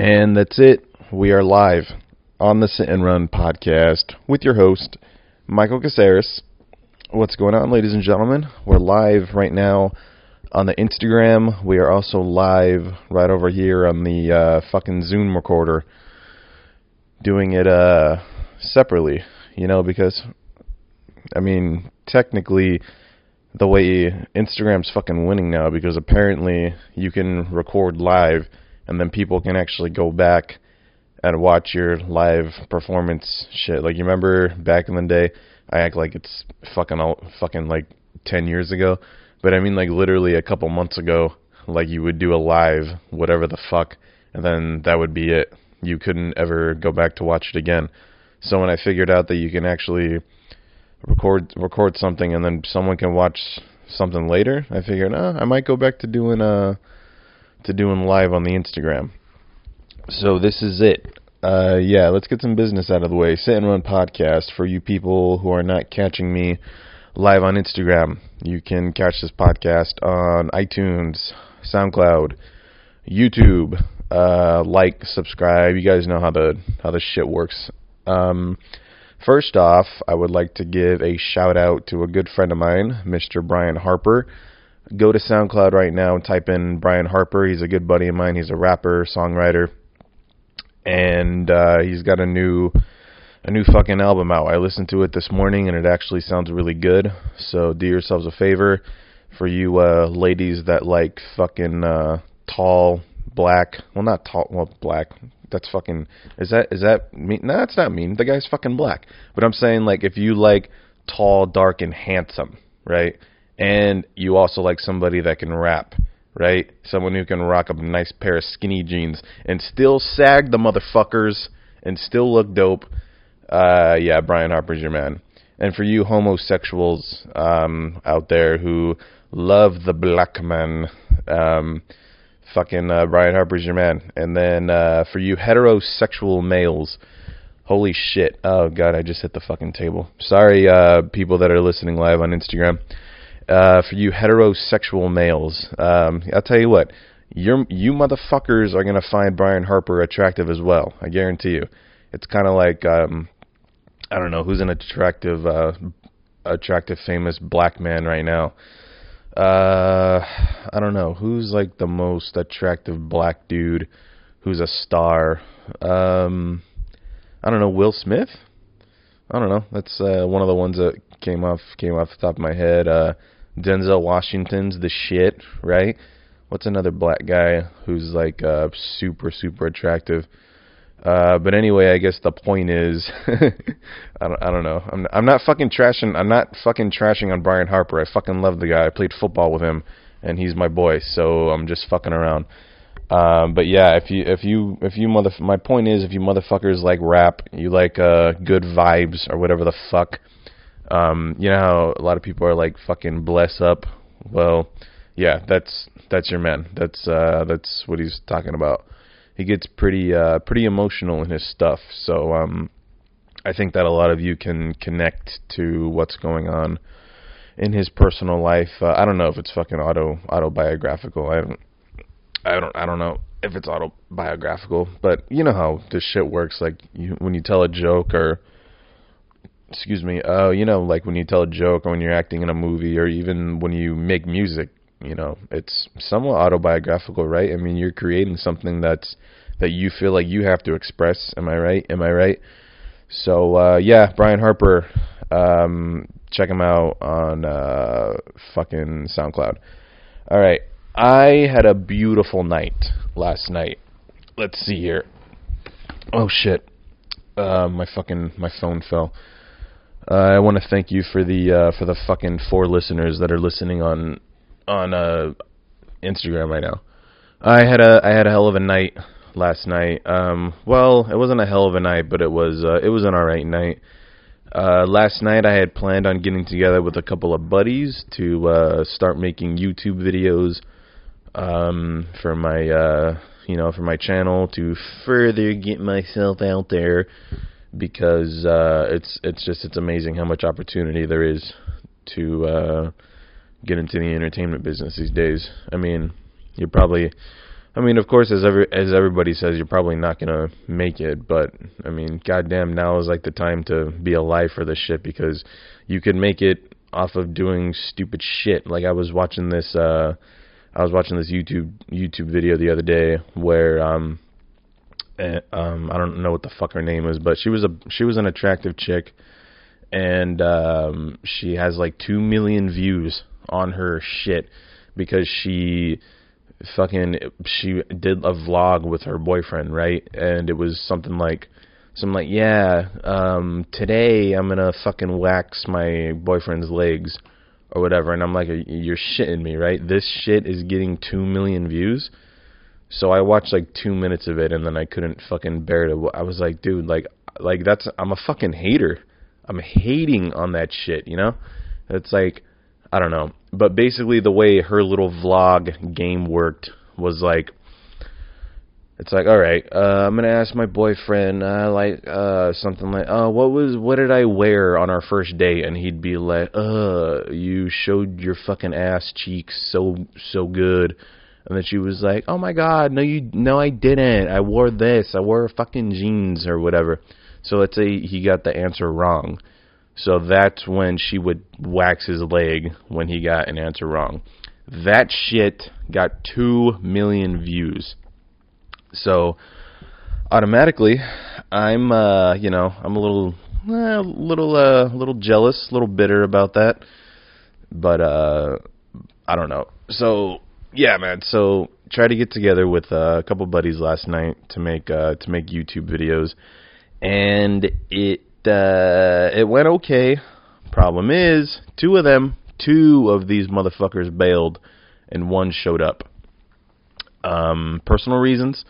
And that's it. We are live on the Sit and Run podcast with your host, Michael Caceres. What's going on, ladies and gentlemen? We're live right now on the Instagram. We are also live right over here on the uh, fucking Zoom recorder, doing it uh, separately, you know, because, I mean, technically, the way Instagram's fucking winning now, because apparently you can record live and then people can actually go back and watch your live performance shit. Like you remember back in the day, I act like it's fucking all, fucking like 10 years ago, but I mean like literally a couple months ago, like you would do a live whatever the fuck and then that would be it. You couldn't ever go back to watch it again. So when I figured out that you can actually record record something and then someone can watch something later, I figured, oh, I might go back to doing a uh, to doing live on the Instagram. So this is it. Uh, yeah, let's get some business out of the way. Sit and Run podcast for you people who are not catching me live on Instagram. You can catch this podcast on iTunes, SoundCloud, YouTube. Uh, like, subscribe. You guys know how the how the shit works. Um, first off, I would like to give a shout out to a good friend of mine, Mr. Bryan Harper go to SoundCloud right now and type in Bryan Harper. He's a good buddy of mine. He's a rapper, songwriter, and uh, he's got a new a new fucking album out. I listened to it this morning and it actually sounds really good. So do yourselves a favor for you uh ladies that like fucking uh tall black, well not tall, well black. That's fucking is that is that mean? No, that's not mean. The guy's fucking black. But I'm saying like if you like tall, dark and handsome, right? And you also like somebody that can rap, right? Someone who can rock a nice pair of skinny jeans and still sag the motherfuckers and still look dope. Uh, yeah, Bryan Harper's your man. And for you homosexuals um, out there who love the black man, um, fucking uh, Bryan Harper's your man. And then uh, for you heterosexual males, holy shit! Oh god, I just hit the fucking table. Sorry, uh, people that are listening live on Instagram uh, for you heterosexual males, um, I'll tell you what, you you motherfuckers are gonna find Bryan Harper attractive as well. I guarantee you. It's kind of like um, I don't know who's an attractive, uh, attractive, famous black man right now. Uh, I don't know who's like the most attractive black dude who's a star. Um, I don't know Will Smith. I don't know. That's uh, one of the ones that came off came off the top of my head. Uh, Denzel Washington's the shit, right? What's another black guy who's like uh, super super attractive? Uh, but anyway, I guess the point is, I don't, I don't know. I'm, I'm not fucking trashing. I'm not fucking trashing on Bryan Harper. I fucking love the guy. I played football with him, and he's my boy. So I'm just fucking around. Um, but yeah, if you if you if you mother, my point is, if you motherfuckers like rap, you like uh, good vibes or whatever the fuck um, you know how a lot of people are like fucking bless up. Well, yeah, that's that's your man. That's uh, that's what he's talking about. He gets pretty uh, pretty emotional in his stuff. So um, I think that a lot of you can connect to what's going on in his personal life. Uh, I don't know if it's fucking auto autobiographical. I don't I don't I don't know if it's autobiographical, but you know how this shit works. Like you, when you tell a joke or excuse me, uh, you know, like when you tell a joke or when you're acting in a movie or even when you make music, you know, it's somewhat autobiographical, right? I mean, you're creating something that's that you feel like you have to express. Am I right? Am I right? So uh yeah, Bryan Harper, um check him out on uh fucking SoundCloud. All right. I had a beautiful night last night. Let's see here. Oh shit. Uh my fucking my phone fell. Uh, I want to thank you for the uh, for the fucking four listeners that are listening on on uh, Instagram right now. I had a I had a hell of a night last night. Um, well, it wasn't a hell of a night, but it was uh, it was an alright night. Uh, last night I had planned on getting together with a couple of buddies to uh, start making YouTube videos um, for my uh, you know for my channel to further get myself out there because uh, it's it's just it's amazing how much opportunity there is to uh, get into the entertainment business these days. I mean, you're probably I mean, of course, as every as everybody says, you're probably not gonna make it. But I mean, goddamn, now is like the time to be alive for this shit because you could make it off of doing stupid shit. Like I was watching this, uh, I was watching this YouTube YouTube video the other day where um, um, I don't know what the fuck her name is, but she was a she was an attractive chick, and um, she has like two million views on her shit because she fucking she did a vlog with her boyfriend, right? And it was something like so I'm like, yeah, um today I'm to fucking wax my boyfriend's legs or whatever and I'm like you're shitting me, right? This shit is getting 2 million views. So I watched like 2 minutes of it and then I couldn't fucking bear to I was like, dude, like like that's I'm a fucking hater. I'm hating on that shit, you know? It's like I don't know. But basically, the way her little vlog game worked was like, it's like, all right, uh, I'm gonna ask my boyfriend, uh, like, uh, something like, uh, what was, what did I wear on our first date? And he'd be like, uh, you showed your fucking ass cheeks so, so good. And then she was like, oh my god, no, you, no, I didn't. I wore this. I wore fucking jeans or whatever. So let's say he got the answer wrong. So that's when she would wax his leg when he got an answer wrong. That shit got 2 million views. So automatically I'm uh, you know, I'm a little uh, little uh little jealous, a little bitter about that. But uh I don't know. So yeah, man. So try to get together with uh, a couple buddies last night to make uh to make YouTube videos and it uh, it went okay. Problem is, two of them, two of these motherfuckers bailed, and one showed up. Um, personal reasons.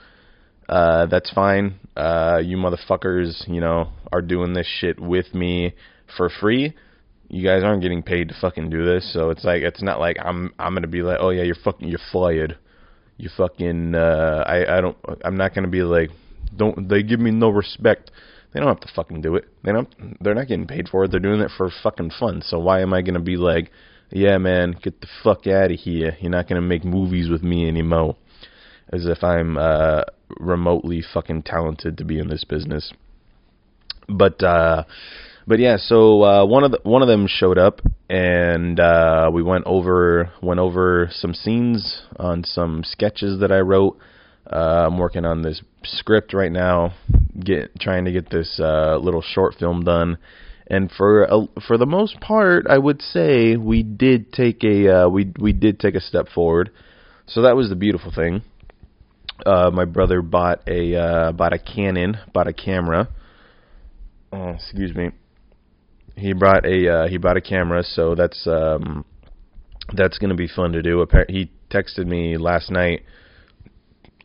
Uh, that's fine. Uh, you motherfuckers, you know, are doing this shit with me for free. You guys aren't getting paid to fucking do this, so it's like it's not like I'm I'm gonna be like, oh yeah, you're fucking you're fired. You fucking uh, I I don't I'm not gonna be like, don't they give me no respect they don't have to fucking do it. They don't. They're not getting paid for it. They're doing it for fucking fun. So why am I gonna be like, yeah, man, get the fuck out of here. You're not gonna make movies with me anymore. As if I'm uh, remotely fucking talented to be in this business. But uh, but yeah, so uh, one of the, one of them showed up, and uh, we went over went over some scenes on some sketches that I wrote. Uh, I'm working on this script right now, get trying to get this uh, little short film done. And for a, for the most part, I would say we did take a uh, we we did take a step forward. So that was the beautiful thing. Uh, my brother bought a uh, bought a Canon, bought a camera. Oh, excuse me. He brought a uh, he brought a camera, so that's um, that's gonna be fun to do. He texted me last night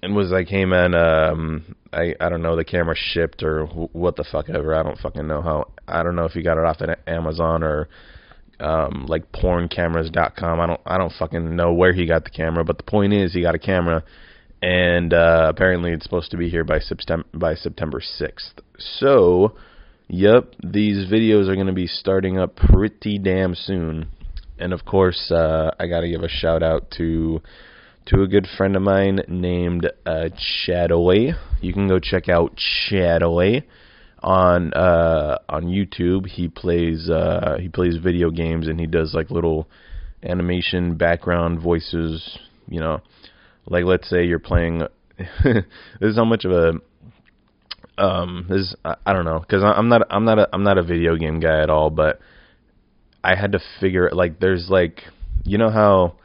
and was like, "Hey man, um, I I don't know the camera shipped or what the fuck ever. I don't fucking know how. I don't know if you got it off of Amazon or um like porncameras.com. I don't I don't fucking know where he got the camera, but the point is he got a camera and uh apparently it's supposed to be here by September by September 6th. So, yep, these videos are going to be starting up pretty damn soon. And of course, uh I got to give a shout out to to a good friend of mine named uh. You can go check out Chataway on uh, on YouTube. He plays uh, he plays video games and he does like little animation background voices. You know, like let's say you're playing. this is how much of a um this I, I don't know because I'm not I'm not a, I'm not a video game guy at all, but I had to figure like there's like you know how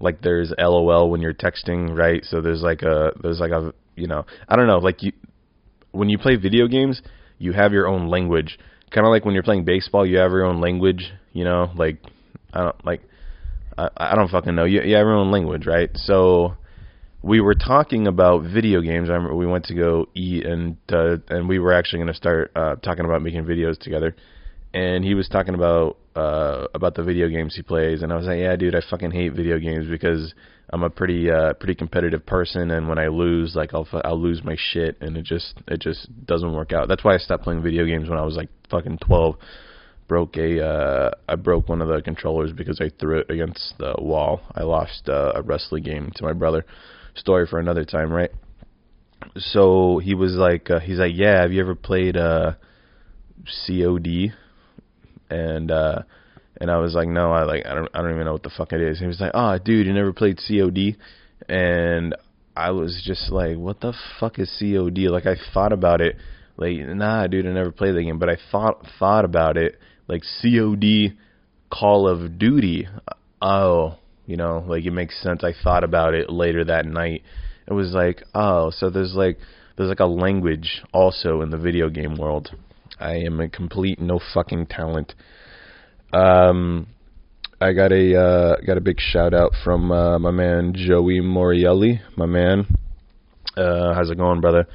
like there's LOL when you're texting, right? So there's like a there's like a you know I don't know like you when you play video games you have your own language, kind of like when you're playing baseball you have your own language, you know like I don't like I, I don't fucking know you, you have your own language, right? So we were talking about video games. I remember we went to go eat and uh, and we were actually going to start uh, talking about making videos together and he was talking about uh about the video games he plays and I was like, "Yeah, dude, I fucking hate video games because I'm a pretty uh pretty competitive person and when I lose, like I'll I'll lose my shit and it just it just doesn't work out. That's why I stopped playing video games when I was like fucking 12. Broke a uh I broke one of the controllers because I threw it against the wall. I lost uh, a wrestling game to my brother. Story for another time, right? So he was like, uh, he's like, yeah, have you ever played uh, COD? And uh, and I was like, no, I like, I don't, I don't even know what the fuck it is. And he was like, oh, dude, you never played COD? And I was just like, what the fuck is COD? Like I thought about it, like, nah, dude, I never played the game, but I thought thought about it, like COD, Call of Duty. Oh, you know, like it makes sense. I thought about it later that night. It was like, oh, so there's like there's like a language also in the video game world. I am a complete no fucking talent. Um, I got a uh, got a big shout out from uh, my man Joey Morielli. My man, uh, how's it going, brother?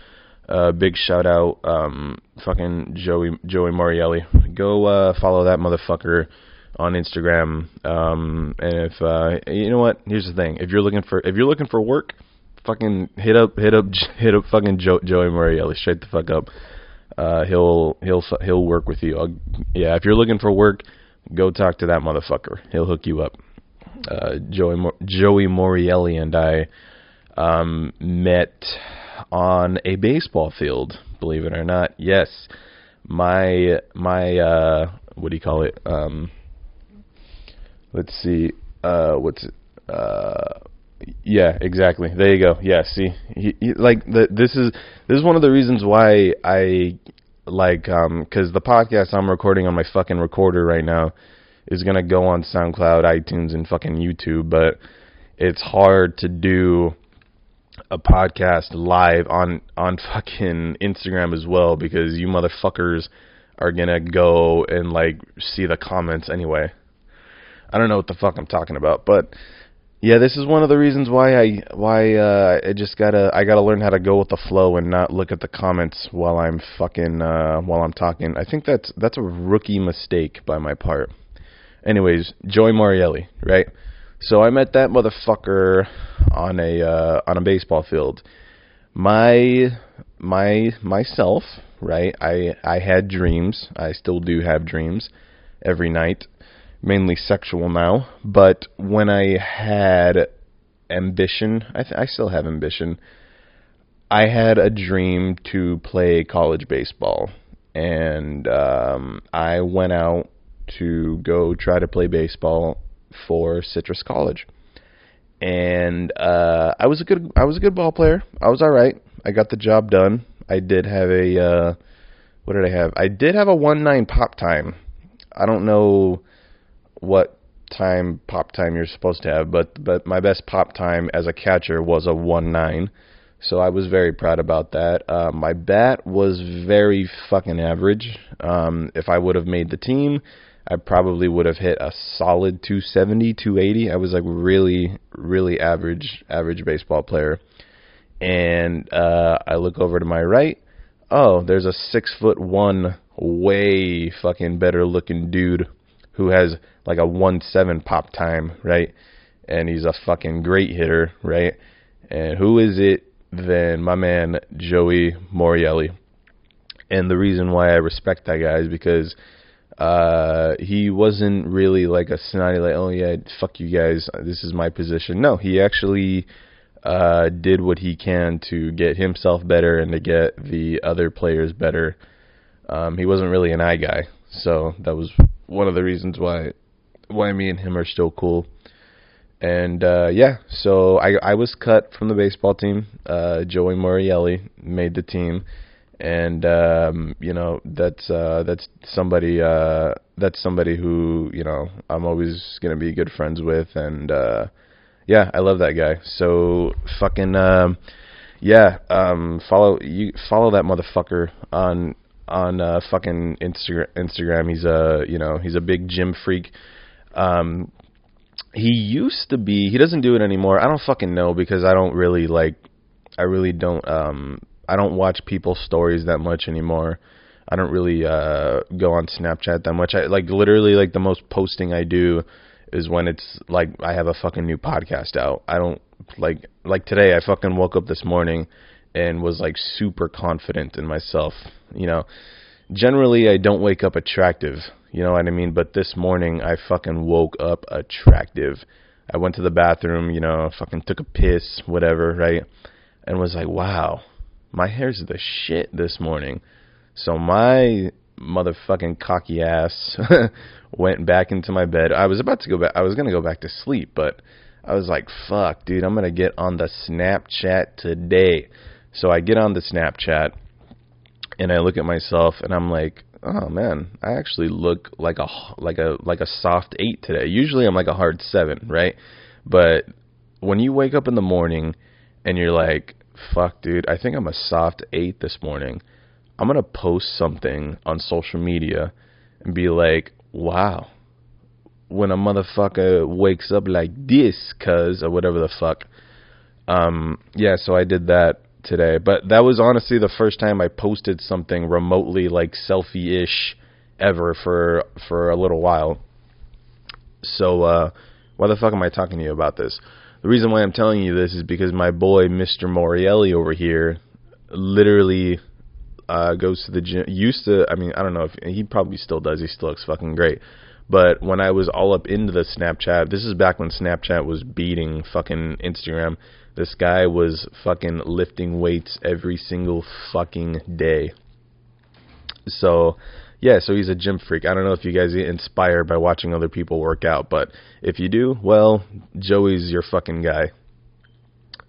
Uh, big shout out, um, fucking Joey Joey Morielli. Go uh, follow that motherfucker on Instagram. Um, and if uh, you know what, here's the thing: if you're looking for if you're looking for work, fucking hit up hit up hit up fucking jo- Joey Morielli straight the fuck up. Uh, he'll he'll he'll work with you. I'll, yeah, if you're looking for work, go talk to that motherfucker. He'll hook you up. Uh, Joey Joey Morielli and I um, met on a baseball field. Believe it or not, yes. My my uh, what do you call it? Um, let's see. Uh, what's it? Uh, yeah, exactly. There you go. Yeah, see, he, he, like the, this is this is one of the reasons why I like um because the podcast I'm recording on my fucking recorder right now is gonna go on SoundCloud, iTunes, and fucking YouTube, but it's hard to do a podcast live on on fucking Instagram as well because you motherfuckers are gonna go and like see the comments anyway. I don't know what the fuck I'm talking about, but yeah, this is one of the reasons why I why uh I just gotta I gotta learn how to go with the flow and not look at the comments while I'm fucking uh while I'm talking. I think that's that's a rookie mistake by my part. Anyways, Joey Morielli, right? So I met that motherfucker on a uh on a baseball field. My my myself, right? I I had dreams. I still do have dreams every night mainly sexual now. But when I had ambition, I, th- I still have ambition. I had a dream to play college baseball, and um, I went out to go try to play baseball for Citrus College. And uh, I was a good I was a good ball player. I was all right. I got the job done. I did have a uh, what did I have? I did have a one nine pop time. I don't know what time pop time you're supposed to have, but but my best pop time as a catcher was a one nine, so I was very proud about that. Uh, my bat was very fucking average. Um, if I would have made the team, I probably would have hit a solid 270, 280. I was like really really average average baseball player, and uh, I look over to my right. Oh, there's a six foot one, way fucking better looking dude who has like a one seven pop time, right? And he's a fucking great hitter, right? And who is it than my man Joey Morielli? And the reason why I respect that guy is because uh he wasn't really like a snotty like oh yeah fuck you guys this is my position no he actually uh did what he can to get himself better and to get the other players better um he wasn't really an eye guy so that was one of the reasons why why me and him are still cool. And uh yeah, so I I was cut from the baseball team. Uh Joey Morielli made the team and um you know that's uh that's somebody uh that's somebody who, you know, I'm always to be good friends with and uh yeah, I love that guy. So fucking um yeah, um follow you follow that motherfucker on on uh, fucking Instagram. Instagram, he's a you know he's a big gym freak. Um, he used to be. He doesn't do it anymore. I don't fucking know because I don't really like. I really don't. Um, I don't watch people's stories that much anymore. I don't really uh go on Snapchat that much. I like literally like the most posting I do is when it's like I have a fucking new podcast out. I don't like like today I fucking woke up this morning and was like super confident in myself. You know, generally I don't wake up attractive. You know what I mean? But this morning I fucking woke up attractive. I went to the bathroom, you know, fucking took a piss, whatever, right? And was like, wow, my hair's the shit this morning. So my motherfucking cocky ass went back into my bed. I was about to go back. I was gonna go back to sleep, but I was like, fuck, dude, I'm gonna get on the Snapchat today. So I get on the Snapchat and I look at myself and I'm like, oh man, I actually look like a like a like a soft eight today. Usually I'm like a hard seven, right? But when you wake up in the morning and you're like, fuck, dude, I think I'm a soft eight this morning. I'm gonna post something on social media and be like, wow, when a motherfucker wakes up like this, cuz or whatever the fuck. Um, yeah, so I did that today. But that was honestly the first time I posted something remotely like selfie-ish ever for for a little while. So uh why the fuck am I talking to you about this? The reason why I'm telling you this is because my boy Mr. Morielli over here literally uh goes to the gym used to I mean I don't know if he probably still does he still looks fucking great but when I was all up into the Snapchat this is back when Snapchat was beating fucking Instagram this guy was fucking lifting weights every single fucking day. So, yeah, so he's a gym freak. I don't know if you guys get inspired by watching other people work out, but if you do, well, Joey's your fucking guy.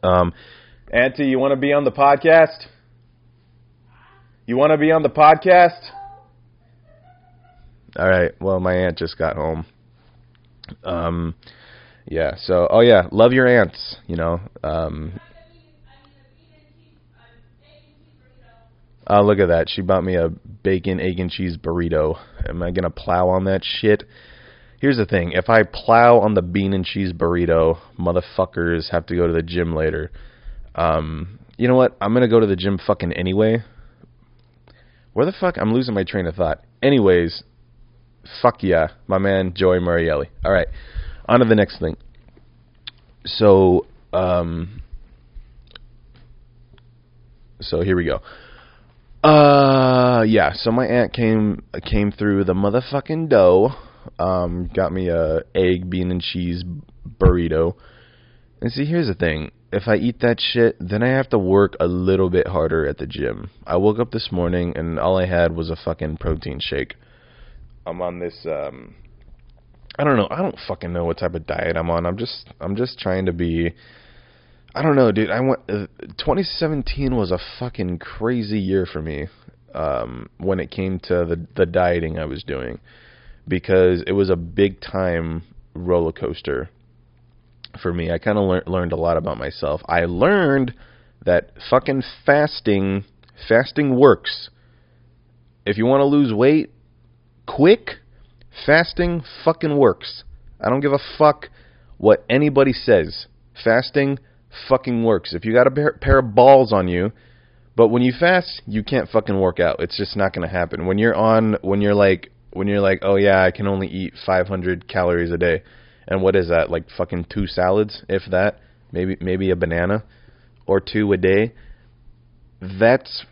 Um, Auntie, you want to be on the podcast? You want to be on the podcast? All right. Well, my aunt just got home. Um, yeah. So, oh yeah, love your aunts. You know. Um, oh, look at that. She bought me a bacon, egg, and cheese burrito. Am I gonna plow on that shit? Here's the thing: if I plow on the bean and cheese burrito, motherfuckers have to go to the gym later. Um, you know what? I'm gonna go to the gym fucking anyway. Where the fuck? I'm losing my train of thought. Anyways, fuck yeah, my man Joey Morielli. All right on to the next thing. So, um, so here we go. Uh, yeah. So my aunt came came through the motherfucking dough. Um, got me a egg, bean, and cheese burrito. And see, here's the thing: if I eat that shit, then I have to work a little bit harder at the gym. I woke up this morning and all I had was a fucking protein shake. I'm on this um I don't know. I don't fucking know what type of diet I'm on. I'm just I'm just trying to be I don't know, dude. I went uh, 2017 was a fucking crazy year for me um when it came to the the dieting I was doing because it was a big time roller coaster for me. I kind of lear- learned a lot about myself. I learned that fucking fasting fasting works. If you want to lose weight quick, Fasting fucking works. I don't give a fuck what anybody says. Fasting fucking works. If you got a pair of balls on you, but when you fast, you can't fucking work out. It's just not going to happen. When you're on when you're like when you're like, "Oh yeah, I can only eat 500 calories a day." And what is that? Like fucking two salads, if that. Maybe maybe a banana or two a day. That's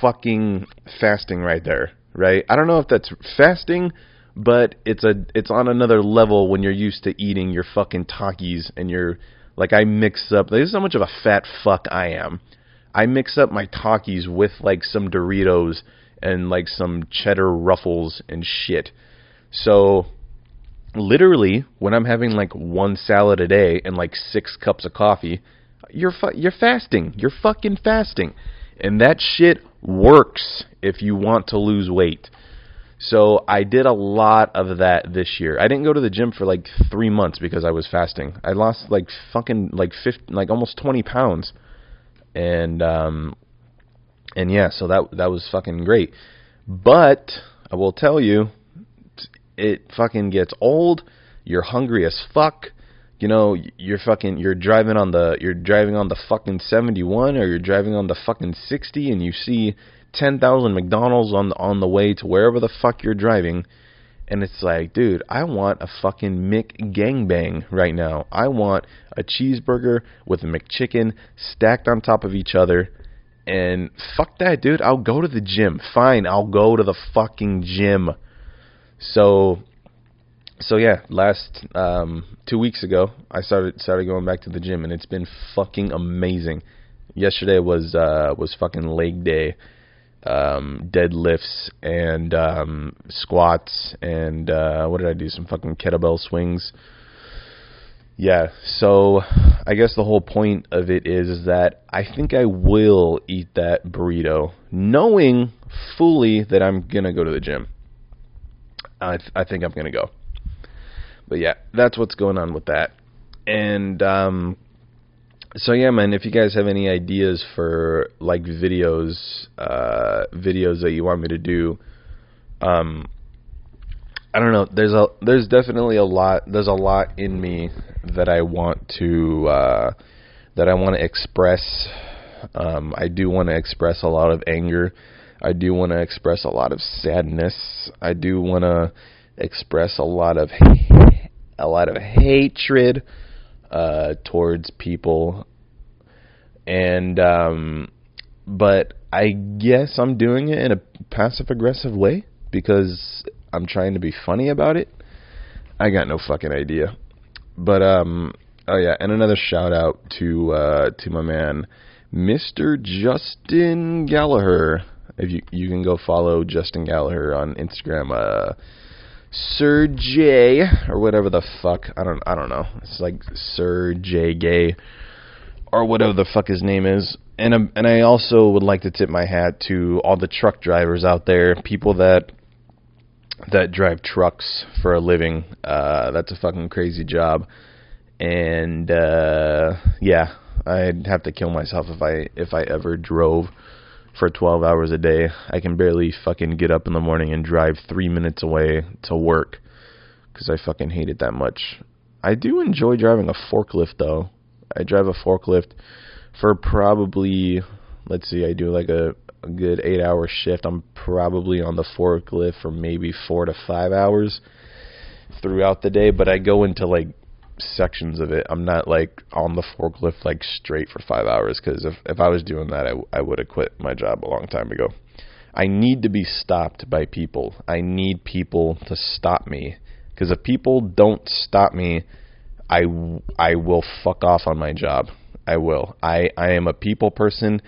fucking fasting right there, right? I don't know if that's fasting but it's a it's on another level when you're used to eating your fucking Takis and you're like I mix up. This is how much of a fat fuck I am. I mix up my Takis with like some Doritos and like some cheddar ruffles and shit. So literally when I'm having like one salad a day and like six cups of coffee, you're fu- you're fasting. You're fucking fasting. And that shit works if you want to lose weight. So I did a lot of that this year. I didn't go to the gym for like three months because I was fasting. I lost like fucking like 50, like almost twenty pounds, and um, and yeah, so that that was fucking great. But I will tell you, it fucking gets old. You're hungry as fuck. You know, you're fucking you're driving on the you're driving on the fucking 71 or you're driving on the fucking 60 and you see 10,000 McDonald's on the, on the way to wherever the fuck you're driving. And it's like, dude, I want a fucking Mick McGangbang right now. I want a cheeseburger with a McChicken stacked on top of each other. And fuck that, dude. I'll go to the gym. Fine, I'll go to the fucking gym. So, so yeah, last um, two weeks ago, I started started going back to the gym, and it's been fucking amazing. Yesterday was uh, was fucking leg day, um, deadlifts and um, squats, and uh, what did I do? Some fucking kettlebell swings. Yeah, so I guess the whole point of it is, is that I think I will eat that burrito, knowing fully that I'm gonna go to the gym. I th- I think I'm gonna go. But yeah, that's what's going on with that. And um so yeah, man, if you guys have any ideas for like videos uh videos that you want me to do um I don't know, there's a there's definitely a lot there's a lot in me that I want to uh that I want to express um I do want to express a lot of anger. I do want to express a lot of sadness. I do want to express a lot of a lot of hatred uh, towards people, and um, but I guess I'm doing it in a passive aggressive way because I'm trying to be funny about it. I got no fucking idea, but um, oh yeah, and another shout out to uh, to my man, Mr. Justin Gallagher. If you you can go follow Justin Gallagher on Instagram. Uh, Sir J or whatever the fuck. I don't I don't know. It's like Sir J Gay or whatever the fuck his name is. And um, and I also would like to tip my hat to all the truck drivers out there, people that that drive trucks for a living. Uh that's a fucking crazy job. And uh yeah, I'd have to kill myself if I if I ever drove for 12 hours a day. I can barely fucking get up in the morning and drive three minutes away to work because I fucking hate it that much. I do enjoy driving a forklift though. I drive a forklift for probably, let's see, I do like a, a good eight hour shift. I'm probably on the forklift for maybe four to five hours throughout the day, but I go into like sections of it. I'm not like on the forklift like straight for five hours because if if I was doing that, I I would have quit my job a long time ago. I need to be stopped by people. I need people to stop me because if people don't stop me, I I will fuck off on my job. I will. I I am a people person.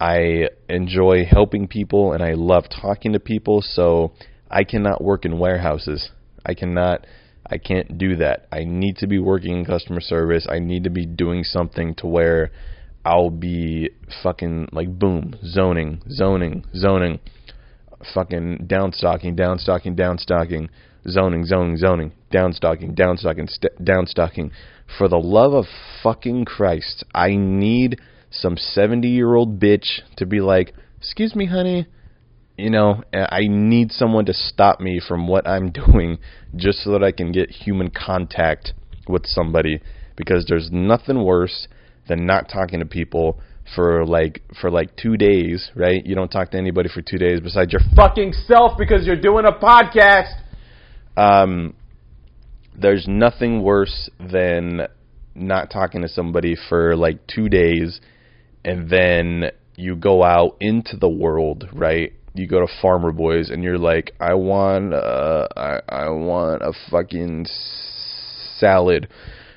I enjoy helping people and I love talking to people, so I cannot work in warehouses. I cannot I can't do that. I need to be working in customer service. I need to be doing something to where I'll be fucking like boom, zoning, zoning, zoning, fucking downstocking, downstocking, downstocking, zoning, zoning, zoning, downstocking, downstocking, st- downstocking. For the love of fucking Christ, I need some 70 year old bitch to be like, excuse me, honey, you know, I need someone to stop me from what I'm doing just so that I can get human contact with somebody because there's nothing worse than not talking to people for like for like 2 days, right? You don't talk to anybody for 2 days besides your fucking self because you're doing a podcast. Um there's nothing worse than not talking to somebody for like 2 days and then you go out into the world, right? You go to Farmer Boys and you're like, I want, uh, I, I want a fucking salad,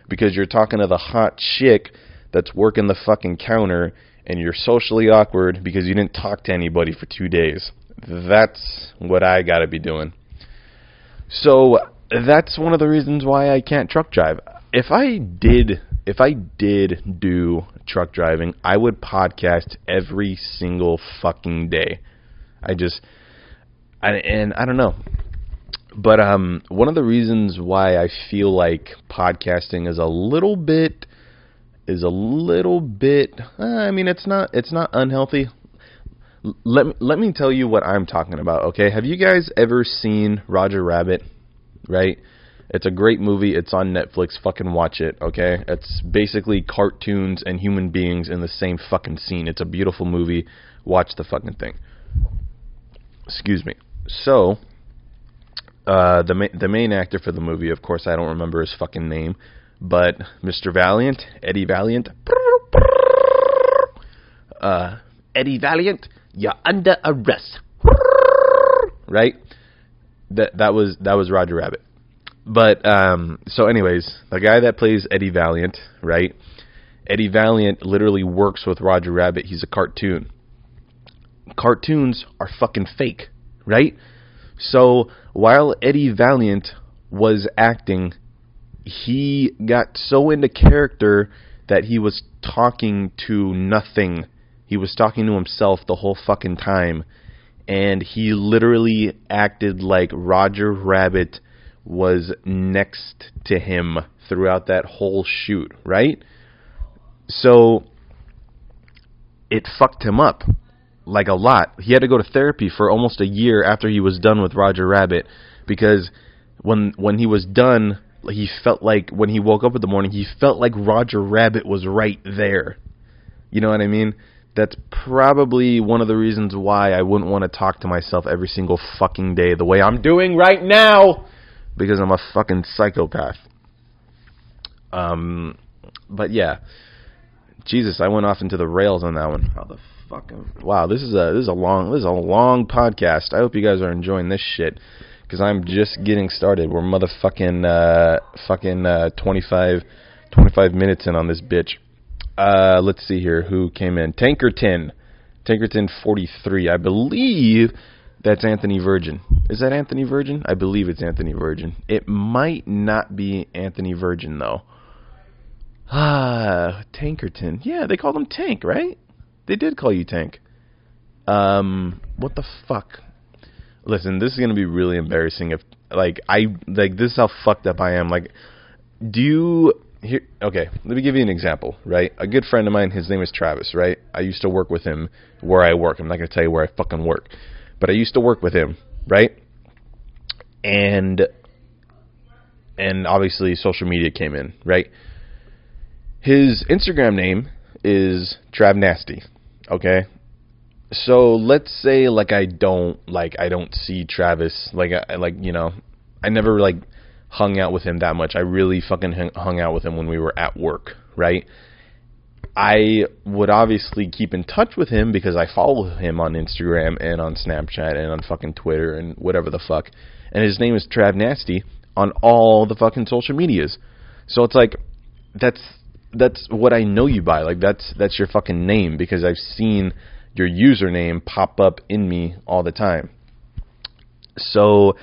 because you're talking to the hot chick that's working the fucking counter, and you're socially awkward because you didn't talk to anybody for two days. That's what I got to be doing. So that's one of the reasons why I can't truck drive. If I did, if I did do truck driving, I would podcast every single fucking day. I just, I, and I don't know. But um, one of the reasons why I feel like podcasting is a little bit is a little bit. Uh, I mean, it's not it's not unhealthy. Let let me tell you what I'm talking about. Okay, have you guys ever seen Roger Rabbit? Right. It's a great movie. It's on Netflix. Fucking watch it, okay? It's basically cartoons and human beings in the same fucking scene. It's a beautiful movie. Watch the fucking thing. Excuse me. So, uh, the ma- the main actor for the movie, of course, I don't remember his fucking name, but Mr. Valiant, Eddie Valiant, uh, Eddie Valiant, you're under arrest, right? That that was that was Roger Rabbit, but um, so, anyways, the guy that plays Eddie Valiant, right? Eddie Valiant literally works with Roger Rabbit. He's a cartoon. Cartoons are fucking fake, right? So while Eddie Valiant was acting, he got so into character that he was talking to nothing. He was talking to himself the whole fucking time. And he literally acted like Roger Rabbit was next to him throughout that whole shoot, right? So it fucked him up like a lot. He had to go to therapy for almost a year after he was done with Roger Rabbit because when when he was done, he felt like when he woke up in the morning, he felt like Roger Rabbit was right there. You know what I mean? That's probably one of the reasons why I wouldn't want to talk to myself every single fucking day the way I'm doing right now because I'm a fucking psychopath. Um but yeah. Jesus, I went off into the rails on that one. How the fucking wow! This is a this is a long this is a long podcast. I hope you guys are enjoying this shit because I'm just getting started. We're motherfucking uh, fucking uh, 25, 25 minutes in on this bitch. Uh, let's see here who came in. Tankerton, Tankerton 43. I believe that's Anthony Virgin. Is that Anthony Virgin? I believe it's Anthony Virgin. It might not be Anthony Virgin though. Ah, Tankerton. Yeah, they called him Tank, right? They did call you Tank. Um, what the fuck? Listen, this is gonna be really embarrassing if, like, I like this is how fucked up I am. Like, do you here? Okay, let me give you an example. Right, a good friend of mine, his name is Travis. Right, I used to work with him where I work. I'm not gonna tell you where I fucking work, but I used to work with him. Right, and and obviously social media came in. Right his Instagram name is Trav Nasty. Okay, so let's say like I don't like I don't see Travis like I like you know I never like hung out with him that much. I really fucking hung out with him when we were at work, right? I would obviously keep in touch with him because I follow him on Instagram and on Snapchat and on fucking Twitter and whatever the fuck. And his name is Trav Nasty on all the fucking social medias. So it's like that's that's what I know you by. Like that's that's your fucking name because I've seen your username pop up in me all the time. So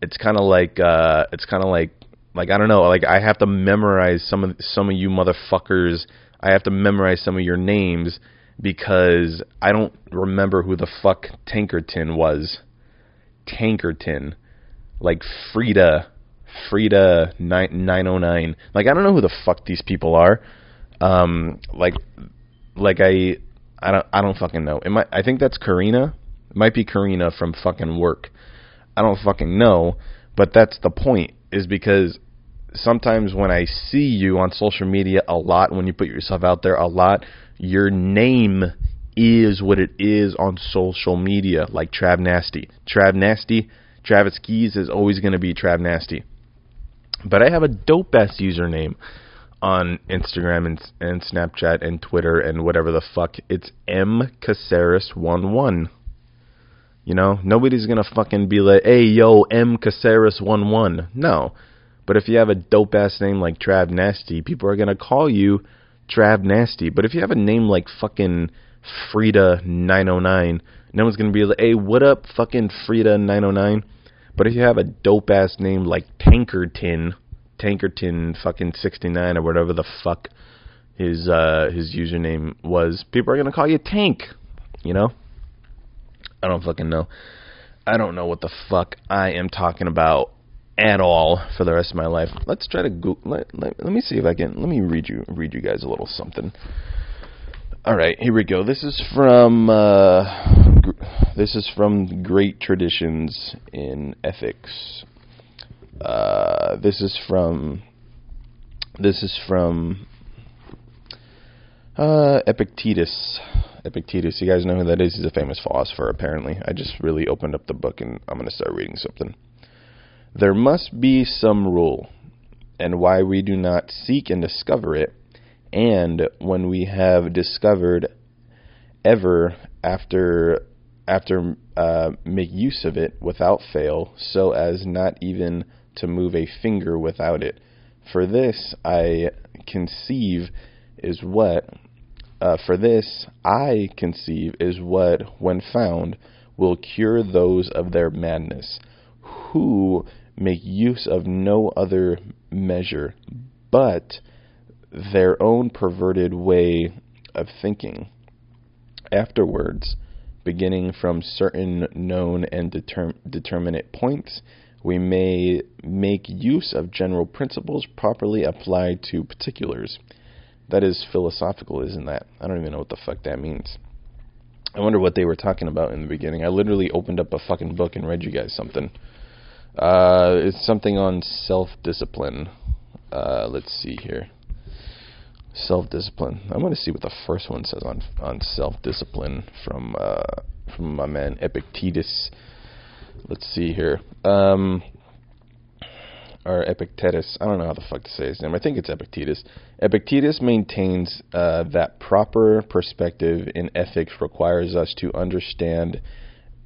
it's kind of like uh it's kind of like like I don't know, like I have to memorize some of some of you motherfuckers. I have to memorize some of your names because I don't remember who the fuck Tankerton was. Tankerton. Like Frida Frida nine oh nine. Like I don't know who the fuck these people are. Um, like like I I don't I don't fucking know. It might I think that's Karina. It might be Karina from fucking work. I don't fucking know, but that's the point. Is because sometimes when I see you on social media a lot, when you put yourself out there a lot, your name is what it is on social media, like Trav Nasty. Trav Nasty, Travis Keys is always going to be Trav Nasty. But I have a dope ass username on Instagram and, and Snapchat and Twitter and whatever the fuck. It's M Caceres11. You know, nobody's gonna fucking be like, "Hey, yo, M Caceres11." No, but if you have a dope ass name like Trav Nasty, people are gonna call you Trav Nasty. But if you have a name like fucking Frida 909, no one's gonna be like, "Hey, what up, fucking Frida 909?" But if you have a dope ass name like Tankerton, Tankerton fucking 69 or whatever the fuck his uh his username was, people are gonna call you Tank. You know? I don't fucking know. I don't know what the fuck I am talking about at all for the rest of my life. Let's try to go. Let, let, let me see if I can. Let me read you read you guys a little something. All right, here we go. This is from uh, this is from Great Traditions in Ethics. Uh, this is from this is from uh, Epictetus. Epictetus, you guys know who that is? He's a famous philosopher, apparently. I just really opened up the book and I'm going to start reading something. There must be some rule, and why we do not seek and discover it and when we have discovered ever after after uh, make use of it without fail, so as not even to move a finger without it. For this I conceive is what uh, for this I conceive is what, when found, will cure those of their madness, who make use of no other measure but their own perverted way of thinking. Afterwards, beginning from certain known and determ- determinate points, we may make use of general principles properly applied to particulars. That is philosophical, isn't that? I don't even know what the fuck that means. I wonder what they were talking about in the beginning. I literally opened up a fucking book and read you guys something. Uh, it's something on self discipline. Uh, let's see here. Self discipline. I'm to see what the first one says on on self discipline from uh, from my man Epictetus. Let's see here. Um, or Epictetus. I don't know how the fuck to say his name. I think it's Epictetus. Epictetus maintains uh, that proper perspective in ethics requires us to understand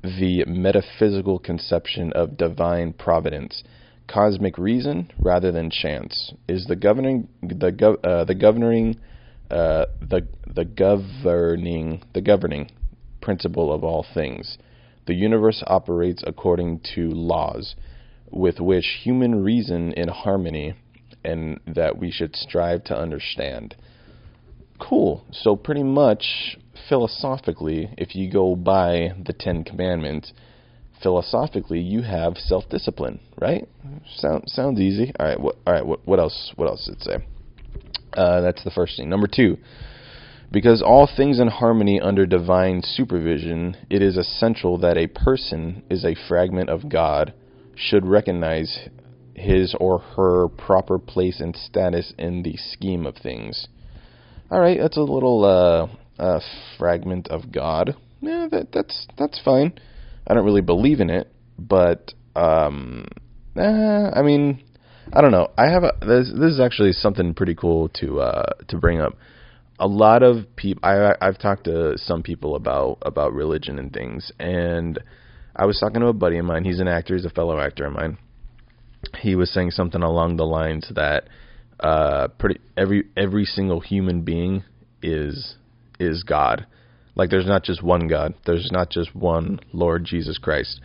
the metaphysical conception of divine providence. Cosmic reason rather than chance is the governing the gov, uh, the governing uh, the the governing the governing principle of all things. The universe operates according to laws with which human reason in harmony and that we should strive to understand. Cool. So, pretty much philosophically, if you go by the Ten Commandments, philosophically you have self discipline, right? Sound, sounds easy. All right. What, all right. What, what else? What else did it say? Uh, that's the first thing. Number two, because all things in harmony under divine supervision, it is essential that a person is a fragment of God should recognize his or her proper place and status in the scheme of things. All right, that's a little uh, uh, fragment of God. Yeah, that, that's that's fine. I don't really believe in it, but um, eh, I mean, I don't know. I have a this, this is actually something pretty cool to uh, to bring up. A lot of people, I, I've talked to some people about about religion and things, and I was talking to a buddy of mine. He's an actor. He's a fellow actor of mine. He was saying something along the lines that uh, pretty every every single human being is is God. Like there's not just one God. There's not just one Lord Jesus Christ.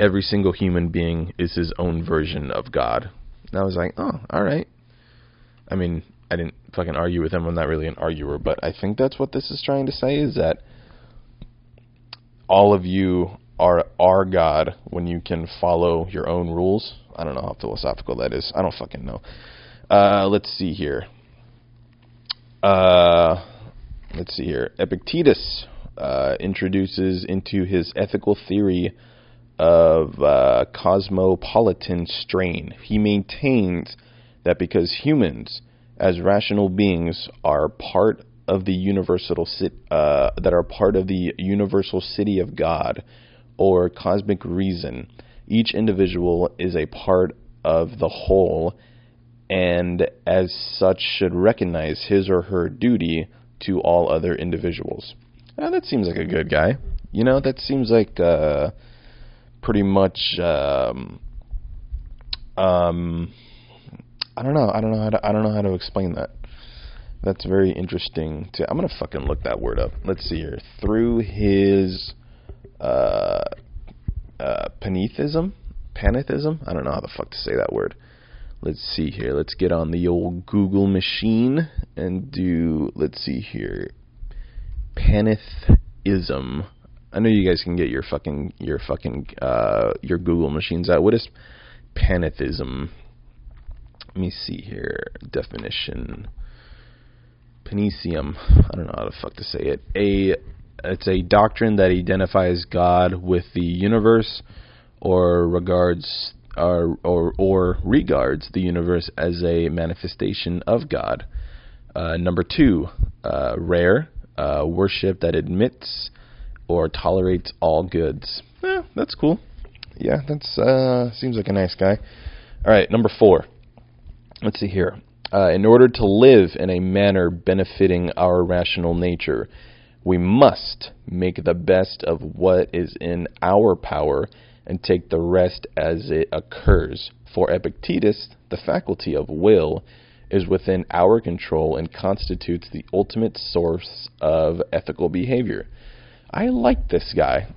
Every single human being is his own version of God. And I was like, oh, all right. I mean, I didn't fucking argue with him. I'm not really an arguer, but I think that's what this is trying to say is that all of you are our God when you can follow your own rules. I don't know how philosophical that is. I don't fucking know. Uh, let's see here. Uh, let's see here. Epictetus uh, introduces into his ethical theory of uh, cosmopolitan strain. He maintains that because humans, as rational beings, are part of the universal uh, that are part of the universal city of God, or cosmic reason. Each individual is a part of the whole and as such should recognize his or her duty to all other individuals. Now, that seems like a good guy. You know, that seems like uh, pretty much. Um, um, I don't know. I don't know how to. I don't know how to explain that. That's very interesting. To I'm gonna fucking look that word up. Let's see here. Through his uh, uh, panethism, panethism. I don't know how the fuck to say that word. Let's see here. Let's get on the old Google machine and do. Let's see here. Panethism. I know you guys can get your fucking your fucking uh, your Google machines out. What is panethism? Let me see here. Definition. Panesium. I don't know how the fuck to say it. A it's a doctrine that identifies God with the universe or regards or, or, or regards the universe as a manifestation of God. Uh, number two, uh, rare, uh, worship that admits or tolerates all goods. Eh, that's cool. Yeah, that uh, seems like a nice guy. All right, number four. Let's see here. Uh, in order to live in a manner benefiting our rational nature, we must make the best of what is in our power and take the rest as it occurs. For Epictetus, the faculty of will is within our control and constitutes the ultimate source of ethical behavior. I like this guy.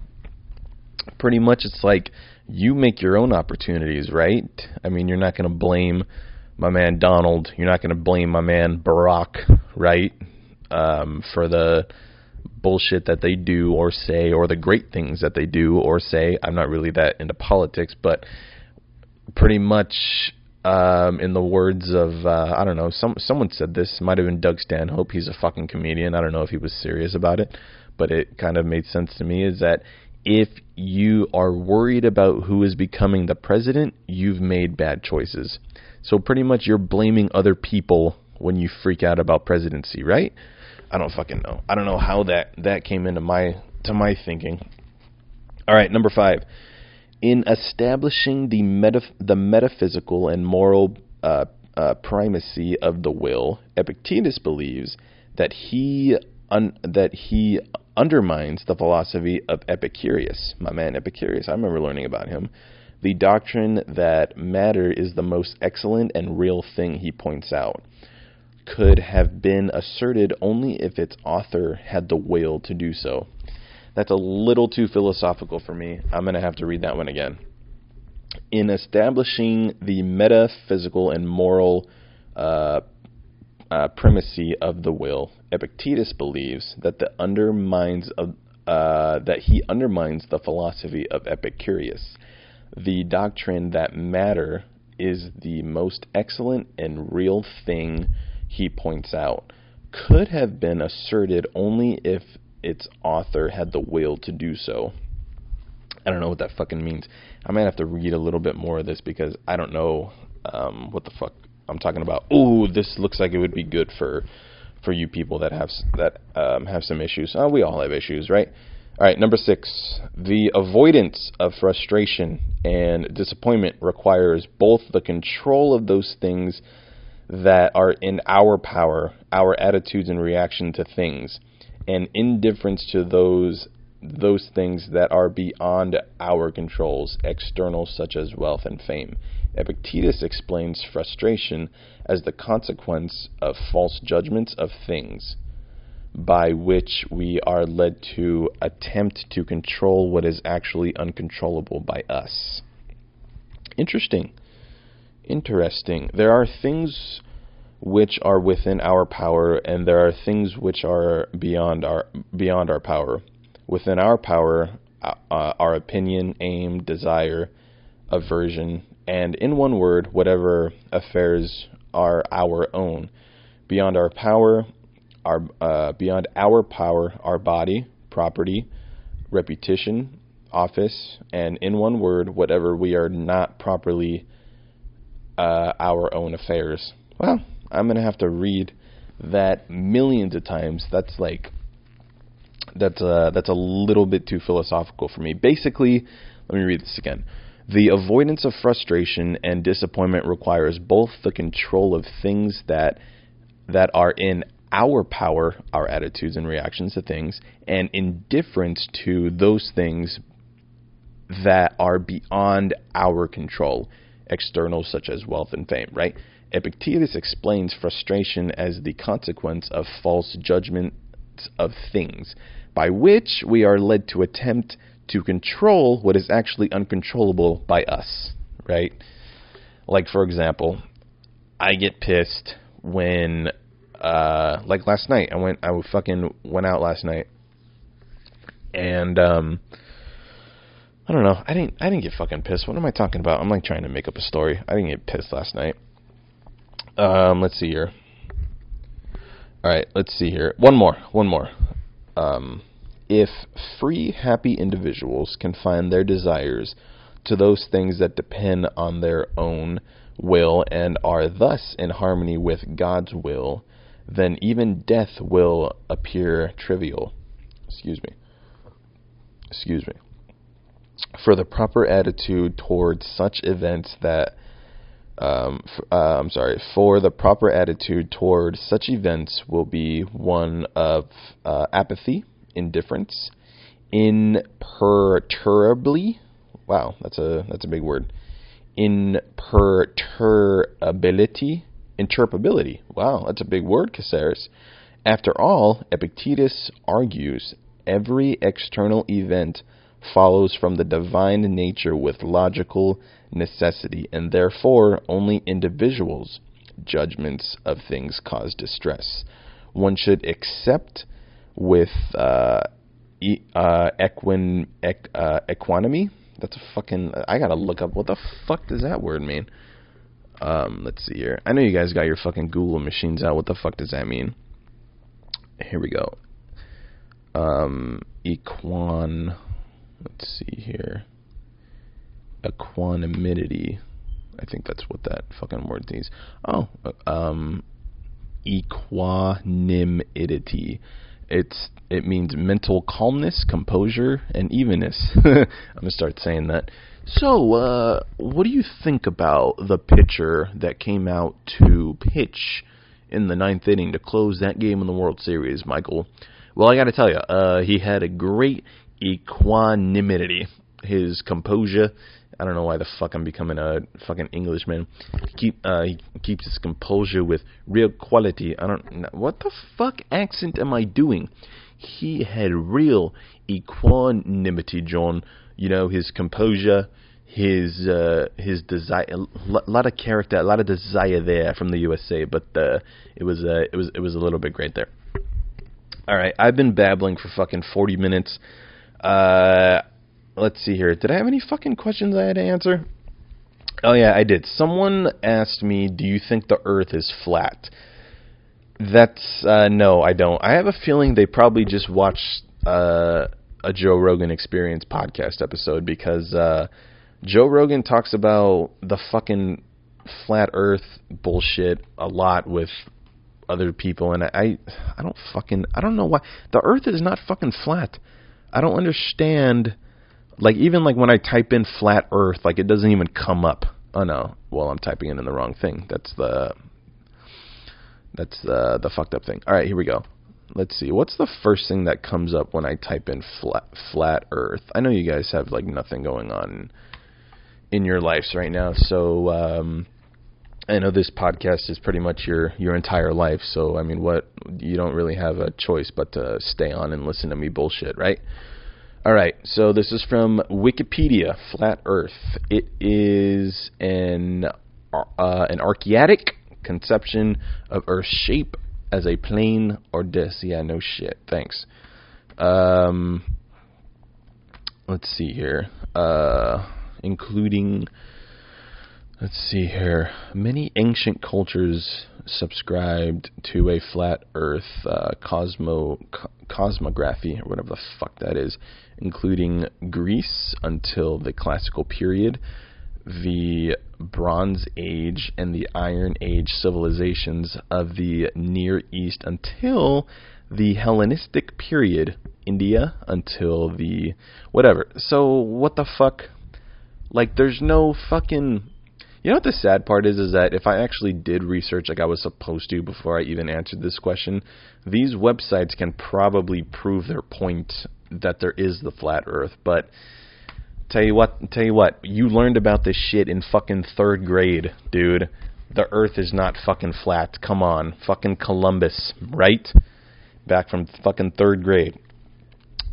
Pretty much, it's like you make your own opportunities, right? I mean, you're not going to blame my man Donald. You're not going to blame my man Barack, right? Um, for the bullshit that they do or say, or the great things that they do or say. I'm not really that into politics, but pretty much, um, in the words of uh, I don't know, some someone said this might have been Doug Stanhope. He's a fucking comedian. I don't know if he was serious about it, but it kind of made sense to me. Is that if you are worried about who is becoming the president, you've made bad choices. So pretty much you're blaming other people when you freak out about presidency, right? I don't fucking know. I don't know how that that came into my to my thinking. All right, number 5. In establishing the the metaphysical and moral uh, uh, primacy of the will, Epictetus believes that he un, that he undermines the philosophy of Epicurus, my man Epicurus. I remember learning about him. The doctrine that matter is the most excellent and real thing, he points out, could have been asserted only if its author had the will to do so. That's a little too philosophical for me. I'm going to have to read that one again. In establishing the metaphysical and moral uh, uh, primacy of the will, Epictetus believes that the undermines of uh, that he undermines the philosophy of Epicurus, the doctrine that matter is the most excellent and real thing. He points out could have been asserted only if its author had the will to do so. I don't know what that fucking means. I might have to read a little bit more of this because I don't know um, what the fuck I'm talking about. Oh, this looks like it would be good for for you people that have that um, have some issues. Oh, we all have issues, right? All right, number six. The avoidance of frustration and disappointment requires both the control of those things that are in our power, our attitudes and reaction to things, and indifference to those those things that are beyond our controls, external such as wealth and fame. Epictetus explains frustration as the consequence of false judgments of things, by which we are led to attempt to control what is actually uncontrollable by us. Interesting. Interesting. There are things which are within our power and there are things which are beyond our beyond our power. Within our power, uh, our opinion, aim, desire, aversion, and in one word, whatever affairs are our own. Beyond our power, our uh, beyond our power, our body, property, reputation, office, and in one word, whatever we are not properly uh, our own affairs. Well, I'm gonna have to read that millions of times. That's like that's uh, that's a little bit too philosophical for me. Basically, let me read this again. The avoidance of frustration and disappointment requires both the control of things that that are in our power, our attitudes and reactions to things, and indifference to those things that are beyond our control, external such as wealth and fame, right? Epictetus explains frustration as the consequence of false judgments of things, by which we are led to attempt to control what is actually uncontrollable by us, right? Like, for example, I get pissed when, uh, like last night, I went, I fucking went out last night, and, um, I don't know, I didn't, I didn't get fucking pissed. What am I talking about? I'm like trying to make up a story. I didn't get pissed last night. Um, let's see here. All right, let's see here. One more, one more. Um, if free, happy individuals can find their desires to those things that depend on their own will and are thus in harmony with God's will, then even death will appear trivial. Excuse me. Excuse me. For the proper attitude towards such events that um, f- uh, I'm sorry, for the proper attitude toward such events will be one of uh, apathy, indifference, imperturbably, Wow, that's a that's a big word. Imperturbability. Interpretability. Wow, that's a big word, Caceres. After all, Epictetus argues every external event follows from the divine nature with logical necessity, and therefore only individuals' judgments of things cause distress. One should accept with uh, e- uh, equin, equ- uh, equanimity. That's a fucking. I gotta look up what the fuck does that word mean. Um, let's see here. I know you guys got your fucking Google machines out. What the fuck does that mean? Here we go. Um, equan. Let's see here. Equanimity. I think that's what that fucking word means. Oh, um, equanimity. It's it means mental calmness, composure, and evenness. I'm gonna start saying that. So, uh, what do you think about the pitcher that came out to pitch in the ninth inning to close that game in the World Series, Michael? Well, I got to tell you, uh, he had a great equanimity. His composure. I don't know why the fuck I'm becoming a fucking Englishman. He keep uh, he keeps his composure with real quality. I don't. What the fuck accent am I doing? He had real equanimity, John. You know his composure, his uh, his desire, a lot of character, a lot of desire there from the USA. But uh, it was uh, it was it was a little bit great there. All right, I've been babbling for fucking 40 minutes. Uh, let's see here. Did I have any fucking questions I had to answer? Oh yeah, I did. Someone asked me, "Do you think the Earth is flat?" That's uh, no, I don't. I have a feeling they probably just watched uh, a Joe Rogan Experience podcast episode because uh, Joe Rogan talks about the fucking flat Earth bullshit a lot with other people, and I, I don't fucking, I don't know why the Earth is not fucking flat. I don't understand. Like even like when I type in flat Earth, like it doesn't even come up. Oh no, well I'm typing in the wrong thing. That's the that's the the fucked up thing. All right, here we go. Let's see. What's the first thing that comes up when I type in flat flat Earth? I know you guys have like nothing going on in your lives right now, so um, I know this podcast is pretty much your your entire life. So I mean, what you don't really have a choice but to stay on and listen to me bullshit, right? All right. So this is from Wikipedia. Flat Earth. It is an uh, an archaetic conception of Earth's shape as a plane or disc. Yeah, no shit. Thanks. Um, let's see here. Uh, including Let's see here. Many ancient cultures subscribed to a flat Earth uh, cosmo co- cosmography, or whatever the fuck that is, including Greece until the Classical period, the Bronze Age, and the Iron Age civilizations of the Near East until the Hellenistic period, India until the whatever. So what the fuck? Like, there's no fucking you know what the sad part is is that if I actually did research like I was supposed to before I even answered this question, these websites can probably prove their point that there is the flat earth, but tell you what, tell you what, you learned about this shit in fucking 3rd grade, dude. The earth is not fucking flat. Come on, fucking Columbus, right? Back from fucking 3rd grade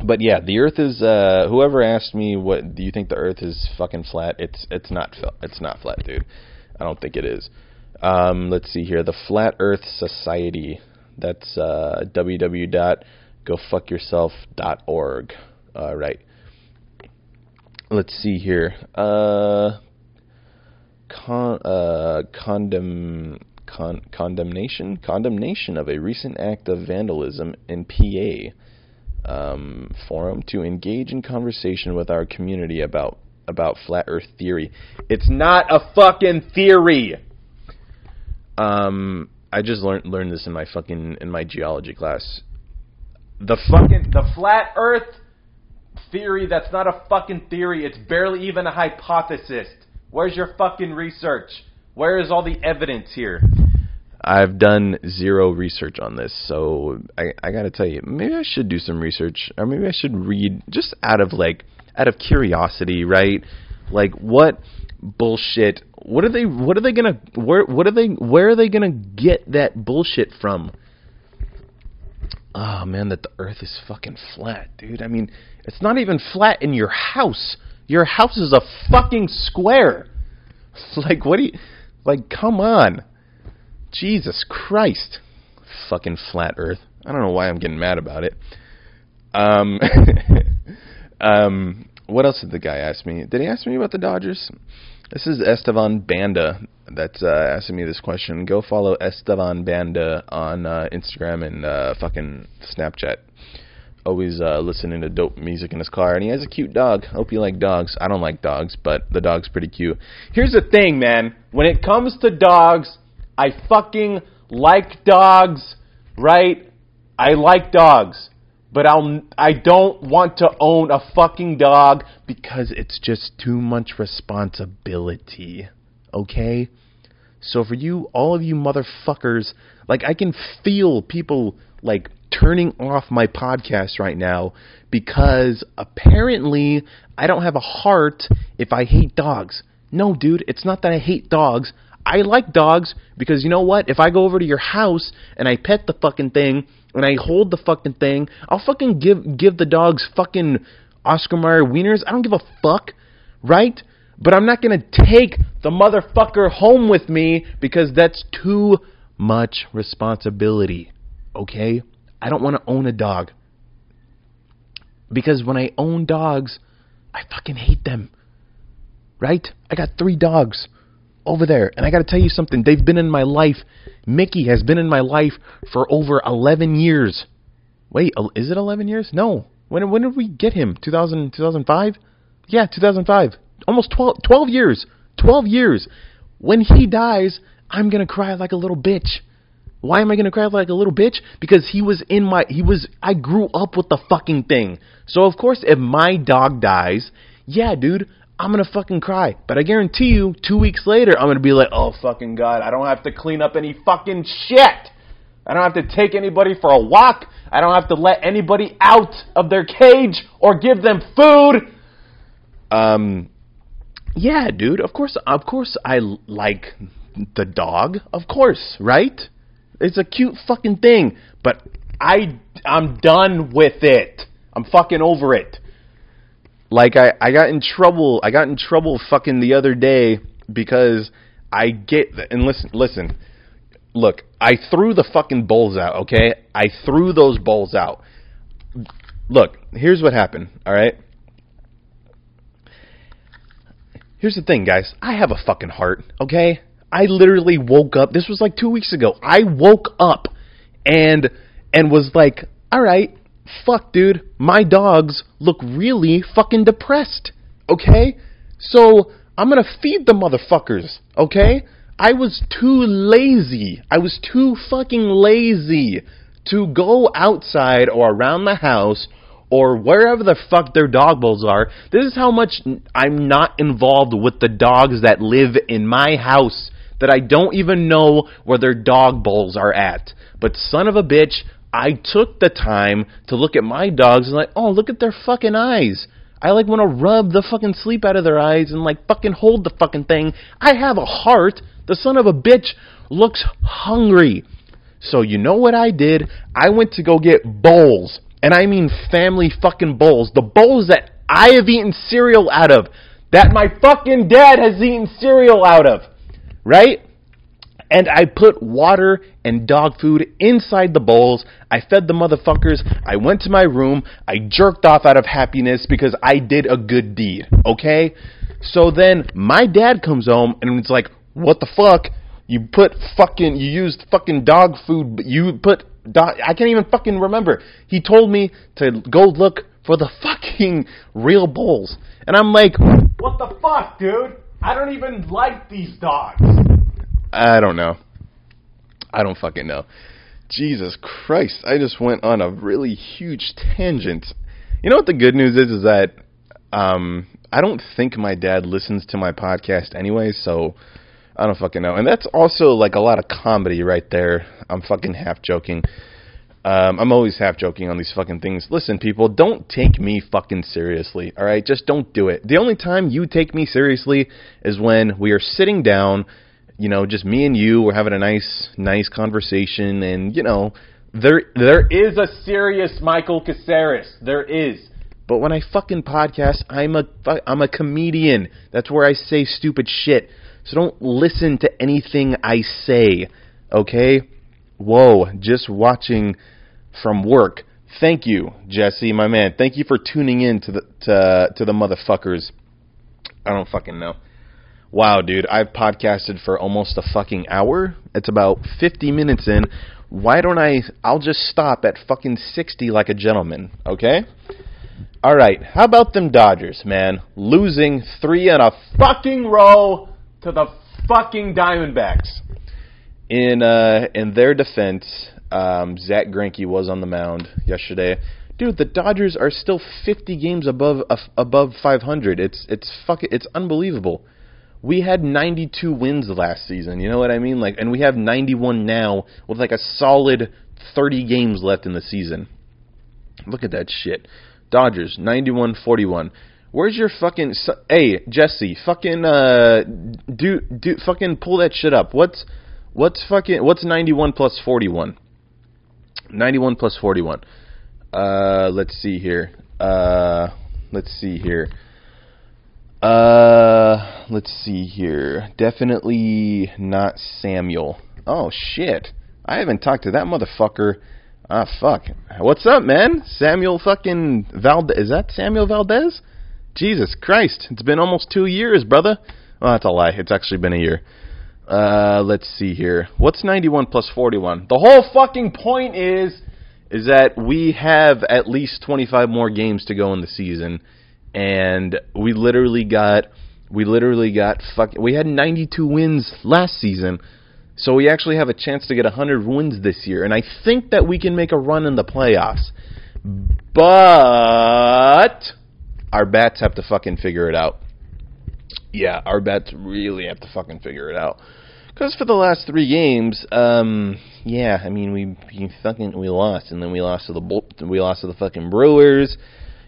but yeah, the Earth is. Uh, whoever asked me, "What do you think the Earth is fucking flat?" It's it's not it's not flat, dude. I don't think it is. Um, let's see here. The Flat Earth Society. That's uh, www.gofuckyourself.org. Uh, right. Let's see here. Uh, con, uh, condemn, con, condemnation, condemnation of a recent act of vandalism in PA um, forum to engage in conversation with our community about about flat Earth theory. It's not a fucking theory. Um, I just learned learned this in my fucking in my geology class. The fucking the flat Earth theory. That's not a fucking theory. It's barely even a hypothesis. Where's your fucking research? Where is all the evidence here? I've done zero research on this, so I, I got to tell you, maybe I should do some research, or maybe I should read just out of like out of curiosity, right? Like what bullshit? What are they? What are they gonna? Where? What are they? Where are they gonna get that bullshit from? Oh man, that the Earth is fucking flat, dude. I mean, it's not even flat in your house. Your house is a fucking square. Like what do you? Like come on, Jesus Christ, fucking flat Earth. I don't know why I'm getting mad about it. Um, um, what else did the guy ask me? Did he ask me about the Dodgers? This is Estevan Banda that's uh, asking me this question. Go follow Estevan Banda on uh, Instagram and uh, fucking Snapchat. Always uh, listening to dope music in his car, and he has a cute dog. Hope you like dogs. I don't like dogs, but the dog's pretty cute. Here's the thing, man. When it comes to dogs, I fucking like dogs, right? I like dogs but I'll I don't want to own a fucking dog because it's just too much responsibility. Okay? So for you all of you motherfuckers, like I can feel people like turning off my podcast right now because apparently I don't have a heart if I hate dogs. No, dude, it's not that I hate dogs. I like dogs because you know what? If I go over to your house and I pet the fucking thing and I hold the fucking thing, I'll fucking give give the dogs fucking Oscar Mayer wieners. I don't give a fuck, right? But I'm not gonna take the motherfucker home with me because that's too much responsibility. Okay? I don't want to own a dog. Because when I own dogs, I fucking hate them. Right? I got three dogs over there. And I got to tell you something. They've been in my life. Mickey has been in my life for over 11 years. Wait, is it 11 years? No. When when did we get him? 2000 2005? Yeah, 2005. Almost 12 12 years. 12 years. When he dies, I'm going to cry like a little bitch. Why am I going to cry like a little bitch? Because he was in my he was I grew up with the fucking thing. So of course if my dog dies, yeah, dude, I'm gonna fucking cry. But I guarantee you, two weeks later, I'm gonna be like, oh fucking god, I don't have to clean up any fucking shit. I don't have to take anybody for a walk. I don't have to let anybody out of their cage or give them food. Um, yeah, dude. Of course, of course, I like the dog. Of course, right? It's a cute fucking thing. But I, I'm done with it. I'm fucking over it. Like I, I got in trouble. I got in trouble fucking the other day because I get and listen, listen. Look, I threw the fucking bowls out. Okay, I threw those bowls out. Look, here's what happened. All right. Here's the thing, guys. I have a fucking heart. Okay. I literally woke up. This was like two weeks ago. I woke up and and was like, all right, fuck, dude, my dogs look really fucking depressed. Okay? So I'm gonna feed the motherfuckers. Okay? I was too lazy. I was too fucking lazy to go outside or around the house or wherever the fuck their dog bowls are. This is how much I'm not involved with the dogs that live in my house that I don't even know where their dog bowls are at. But son of a bitch, I took the time to look at my dogs and like, oh, look at their fucking eyes. I like want to rub the fucking sleep out of their eyes and like fucking hold the fucking thing. I have a heart. The son of a bitch looks hungry. So you know what I did? I went to go get bowls. And I mean family fucking bowls. The bowls that I have eaten cereal out of. That my fucking dad has eaten cereal out of. Right? And I put water and dog food inside the bowls. I fed the motherfuckers. I went to my room. I jerked off out of happiness because I did a good deed. Okay? So then my dad comes home and it's like, what the fuck? You put fucking, you used fucking dog food, but you put dog, I can't even fucking remember. He told me to go look for the fucking real bowls. And I'm like, what the fuck, dude? I don't even like these dogs. I don't know. I don't fucking know. Jesus Christ, I just went on a really huge tangent. You know what the good news is is that um I don't think my dad listens to my podcast anyway, so I don't fucking know. And that's also like a lot of comedy right there. I'm fucking half joking. Um, I'm always half joking on these fucking things. Listen, people, don't take me fucking seriously. All right, just don't do it. The only time you take me seriously is when we are sitting down, you know, just me and you. We're having a nice, nice conversation, and you know, there there is a serious Michael Caceres. There is. But when I fucking podcast, I'm a I'm a comedian. That's where I say stupid shit. So don't listen to anything I say. Okay? Whoa, just watching from work. Thank you, Jesse, my man. Thank you for tuning in to the to to the motherfuckers. I don't fucking know. Wow, dude, I've podcasted for almost a fucking hour. It's about 50 minutes in. Why don't I I'll just stop at fucking 60 like a gentleman, okay? All right, how about them Dodgers, man? Losing 3 in a fucking row to the fucking Diamondbacks in uh, in their defense, um, Zack Greinke was on the mound yesterday. Dude, the Dodgers are still 50 games above uh, above 500. It's it's fucking it's unbelievable. We had 92 wins last season. You know what I mean? Like, and we have 91 now with like a solid 30 games left in the season. Look at that shit. Dodgers 91-41. Where's your fucking hey Jesse? Fucking uh, do do fucking pull that shit up. What's What's fucking what's 91 plus 41? 91 plus 41. Uh let's see here. Uh let's see here. Uh let's see here. Definitely not Samuel. Oh shit. I haven't talked to that motherfucker. Ah fuck. What's up, man? Samuel fucking Valdez. Is that Samuel Valdez? Jesus Christ. It's been almost 2 years, brother. Oh, that's a lie. It's actually been a year. Uh, let's see here. What's 91 plus 41? The whole fucking point is is that we have at least 25 more games to go in the season and we literally got we literally got fuck we had 92 wins last season. So we actually have a chance to get 100 wins this year and I think that we can make a run in the playoffs. But our bats have to fucking figure it out. Yeah, our bats really have to fucking figure it out. Because for the last three games, um, yeah, I mean we, we fucking we lost, and then we lost to the we lost to the fucking Brewers.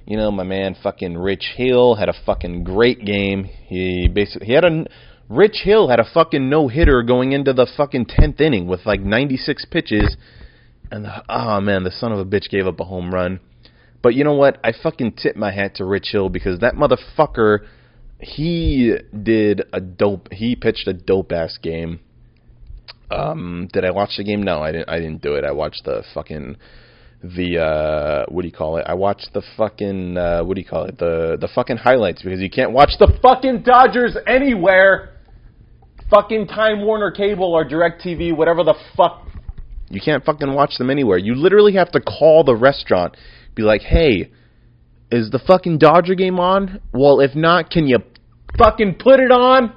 You know, my man fucking Rich Hill had a fucking great game. He basically he had a Rich Hill had a fucking no hitter going into the fucking tenth inning with like 96 pitches, and the, oh man, the son of a bitch gave up a home run. But you know what? I fucking tip my hat to Rich Hill because that motherfucker he did a dope. He pitched a dope ass game. Um, did I watch the game? No, I didn't. I didn't do it. I watched the fucking the uh what do you call it? I watched the fucking uh what do you call it? The the fucking highlights because you can't watch the fucking Dodgers anywhere. Fucking Time Warner Cable or DirecTV, whatever the fuck. You can't fucking watch them anywhere. You literally have to call the restaurant, be like, "Hey, is the fucking Dodger game on? Well, if not, can you fucking put it on.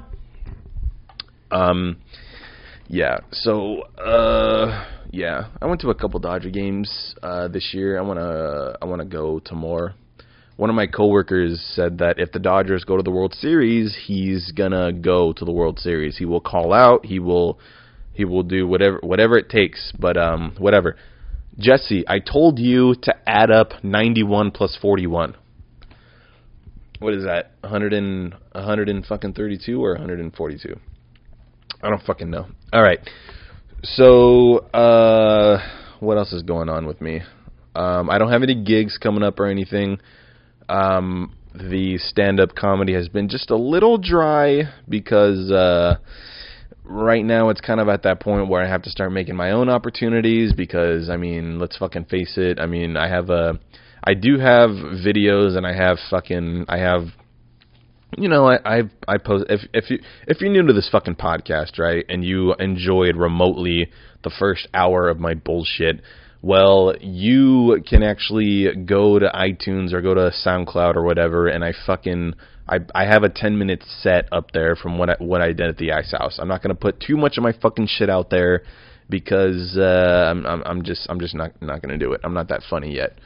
Um, yeah. So, uh, yeah, I went to a couple Dodger games uh, this year. I wanna, I wanna go to more. One of my coworkers said that if the Dodgers go to the World Series, he's gonna go to the World Series. He will call out. He will, he will do whatever, whatever it takes. But um, whatever. Jesse, I told you to add up 91 plus 41 what is that? 100 and 100 and fucking 32 or 142? I don't fucking know. All right. So, uh what else is going on with me? Um I don't have any gigs coming up or anything. Um the stand-up comedy has been just a little dry because uh right now it's kind of at that point where I have to start making my own opportunities because I mean, let's fucking face it. I mean, I have a I do have videos and I have fucking I have you know, I I I post if if you if you're new to this fucking podcast, right, and you enjoyed remotely the first hour of my bullshit, well, you can actually go to iTunes or go to SoundCloud or whatever, and I fucking I I have a 10 minute set up there from what I, what I did at the Ice House. I'm not gonna put too much of my fucking shit out there because uh, I'm I'm I'm just I'm just not not gonna do it. I'm not that funny yet.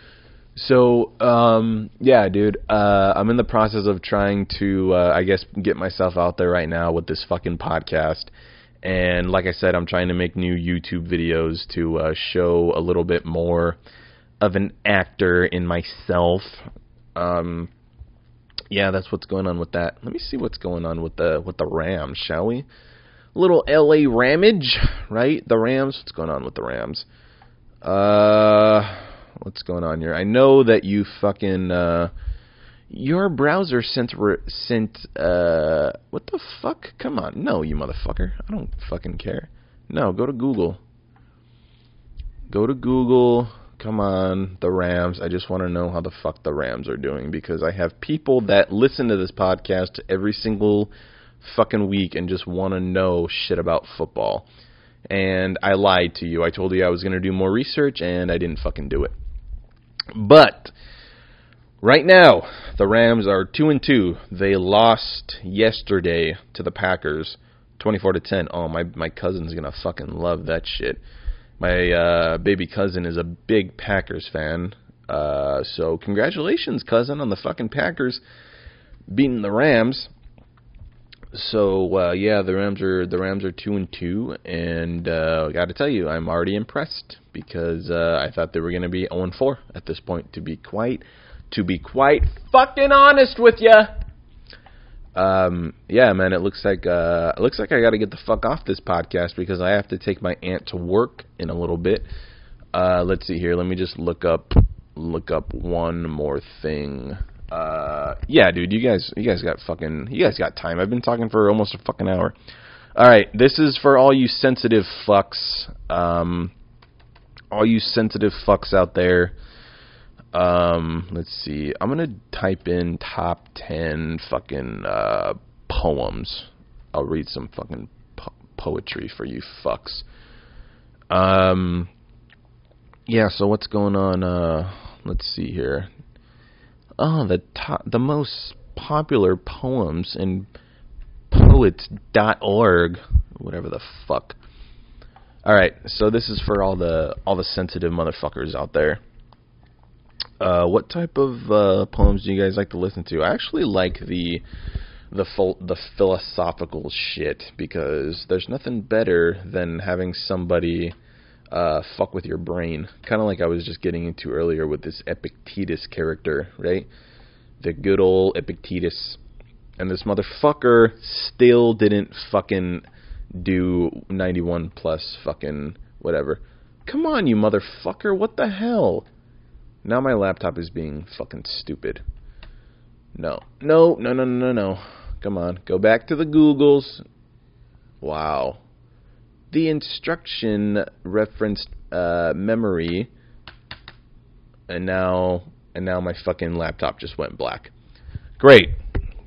So, um, yeah, dude, uh, I'm in the process of trying to, uh, I guess, get myself out there right now with this fucking podcast. And like I said, I'm trying to make new YouTube videos to uh, show a little bit more of an actor in myself. Um, yeah, that's what's going on with that. Let me see what's going on with the with the Rams, shall we? little LA Ramage, right? The Rams. What's going on with the Rams? Uh, what's going on here? I know that you fucking uh, your browser sent re- sent uh, what the fuck? Come on, no, you motherfucker. I don't fucking care. No, go to Google. Go to Google. Come on, the Rams. I just want to know how the fuck the Rams are doing because I have people that listen to this podcast every single fucking week and just want to know shit about football. And I lied to you. I told you I was going to do more research and I didn't fucking do it. But right now, the Rams are 2 and 2. They lost yesterday to the Packers 24 to 10. Oh, my my cousin's going to fucking love that shit. My uh baby cousin is a big Packers fan. Uh so congratulations cousin on the fucking Packers beating the Rams so uh, yeah, the Rams are the Rams are two and two, and uh, I got to tell you, I'm already impressed because uh, I thought they were going to be 0 and 4 at this point. To be quite, to be quite fucking honest with you. Um, yeah, man, it looks like uh, it looks like I got to get the fuck off this podcast because I have to take my aunt to work in a little bit. Uh, let's see here. Let me just look up look up one more thing. Uh, yeah, dude, you guys, you guys got fucking, you guys got time. I've been talking for almost a fucking hour. All right, this is for all you sensitive fucks, um, all you sensitive fucks out there. Um, let's see. I'm gonna type in top ten fucking uh, poems. I'll read some fucking po- poetry for you fucks. Um, yeah. So what's going on? Uh, let's see here oh, the top, the most popular poems in poets.org, whatever the fuck. All right, so this is for all the all the sensitive motherfuckers out there. Uh, what type of uh, poems do you guys like to listen to? I actually like the the the philosophical shit because there's nothing better than having somebody uh, fuck with your brain. Kind of like I was just getting into earlier with this Epictetus character, right? The good old Epictetus. And this motherfucker still didn't fucking do 91 plus fucking whatever. Come on, you motherfucker, what the hell? Now my laptop is being fucking stupid. No. No, no, no, no, no. Come on. Go back to the Googles. Wow the instruction referenced uh, memory, and now and now my fucking laptop just went black. Great,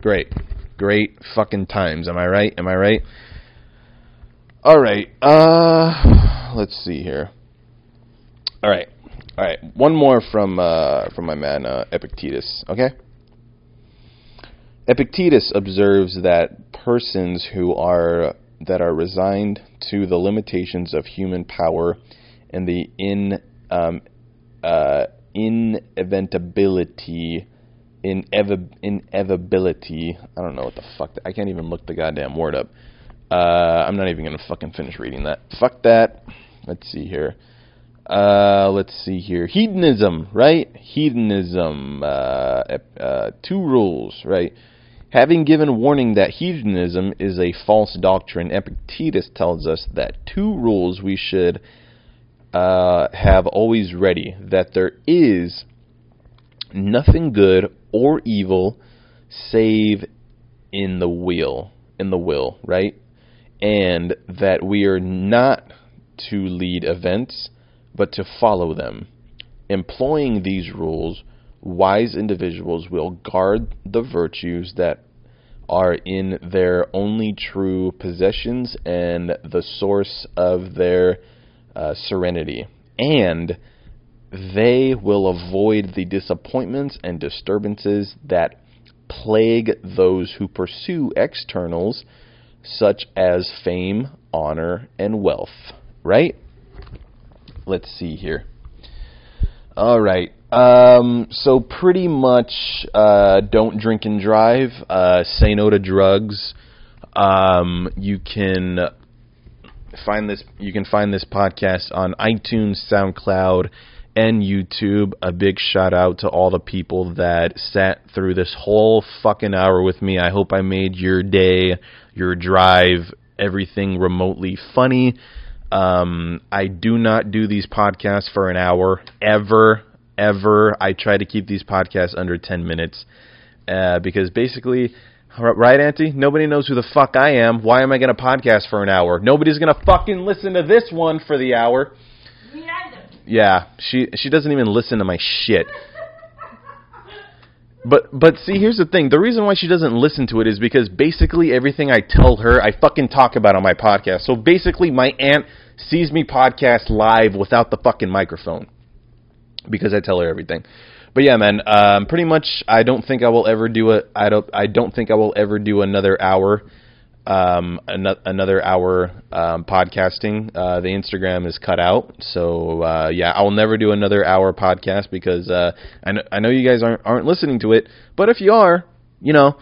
great, great fucking times. Am I right? Am I right? All right. Uh, let's see here. All right, all right. One more from uh, from my man uh, Epictetus. Okay. Epictetus observes that persons who are that are resigned to the limitations of human power and the in um, uh, inevitability inev- inevitability. I don't know what the fuck. I can't even look the goddamn word up. Uh, I'm not even gonna fucking finish reading that. Fuck that. Let's see here. Uh, let's see here. Hedonism, right? Hedonism. Uh, uh, two rules, right? Having given warning that hedonism is a false doctrine, Epictetus tells us that two rules we should uh, have always ready that there is nothing good or evil save in the will, in the will, right? And that we are not to lead events, but to follow them. Employing these rules wise individuals will guard the virtues that are in their only true possessions and the source of their uh, serenity. And they will avoid the disappointments and disturbances that plague those who pursue externals such as fame, honor, and wealth. Right? Let's see here. All right. Um, so pretty much, uh, don't drink and drive. Uh, say no to drugs. Um, you can find this. You can find this podcast on iTunes, SoundCloud, and YouTube. A big shout out to all the people that sat through this whole fucking hour with me. I hope I made your day, your drive, everything remotely funny. Um, I do not do these podcasts for an hour ever, ever. I try to keep these podcasts under 10 minutes uh, because basically, right, Auntie? Nobody knows who the fuck I am. Why am I going to podcast for an hour? Nobody's going to fucking listen to this one for the hour. Yeah, she she doesn't even listen to my shit. But but see, here's the thing. The reason why she doesn't listen to it is because basically everything I tell her, I fucking talk about on my podcast. So basically, my aunt sees me podcast live without the fucking microphone because I tell her everything. But yeah, man. Um, pretty much, I don't think I will ever do a. I don't. I don't think I will ever do another hour um, an- another hour um, podcasting. Uh, the Instagram is cut out, so uh, yeah, I will never do another hour podcast because uh, I, kn- I know you guys aren't aren't listening to it. But if you are, you know,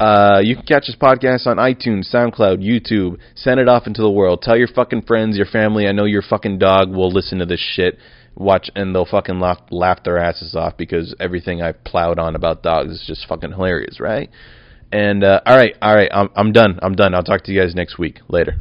uh, you can catch this podcast on iTunes, SoundCloud, YouTube. Send it off into the world. Tell your fucking friends, your family. I know your fucking dog will listen to this shit. Watch and they'll fucking laugh laugh their asses off because everything I've plowed on about dogs is just fucking hilarious, right? And uh, all right, all right, I'm I'm done. I'm done. I'll talk to you guys next week. Later.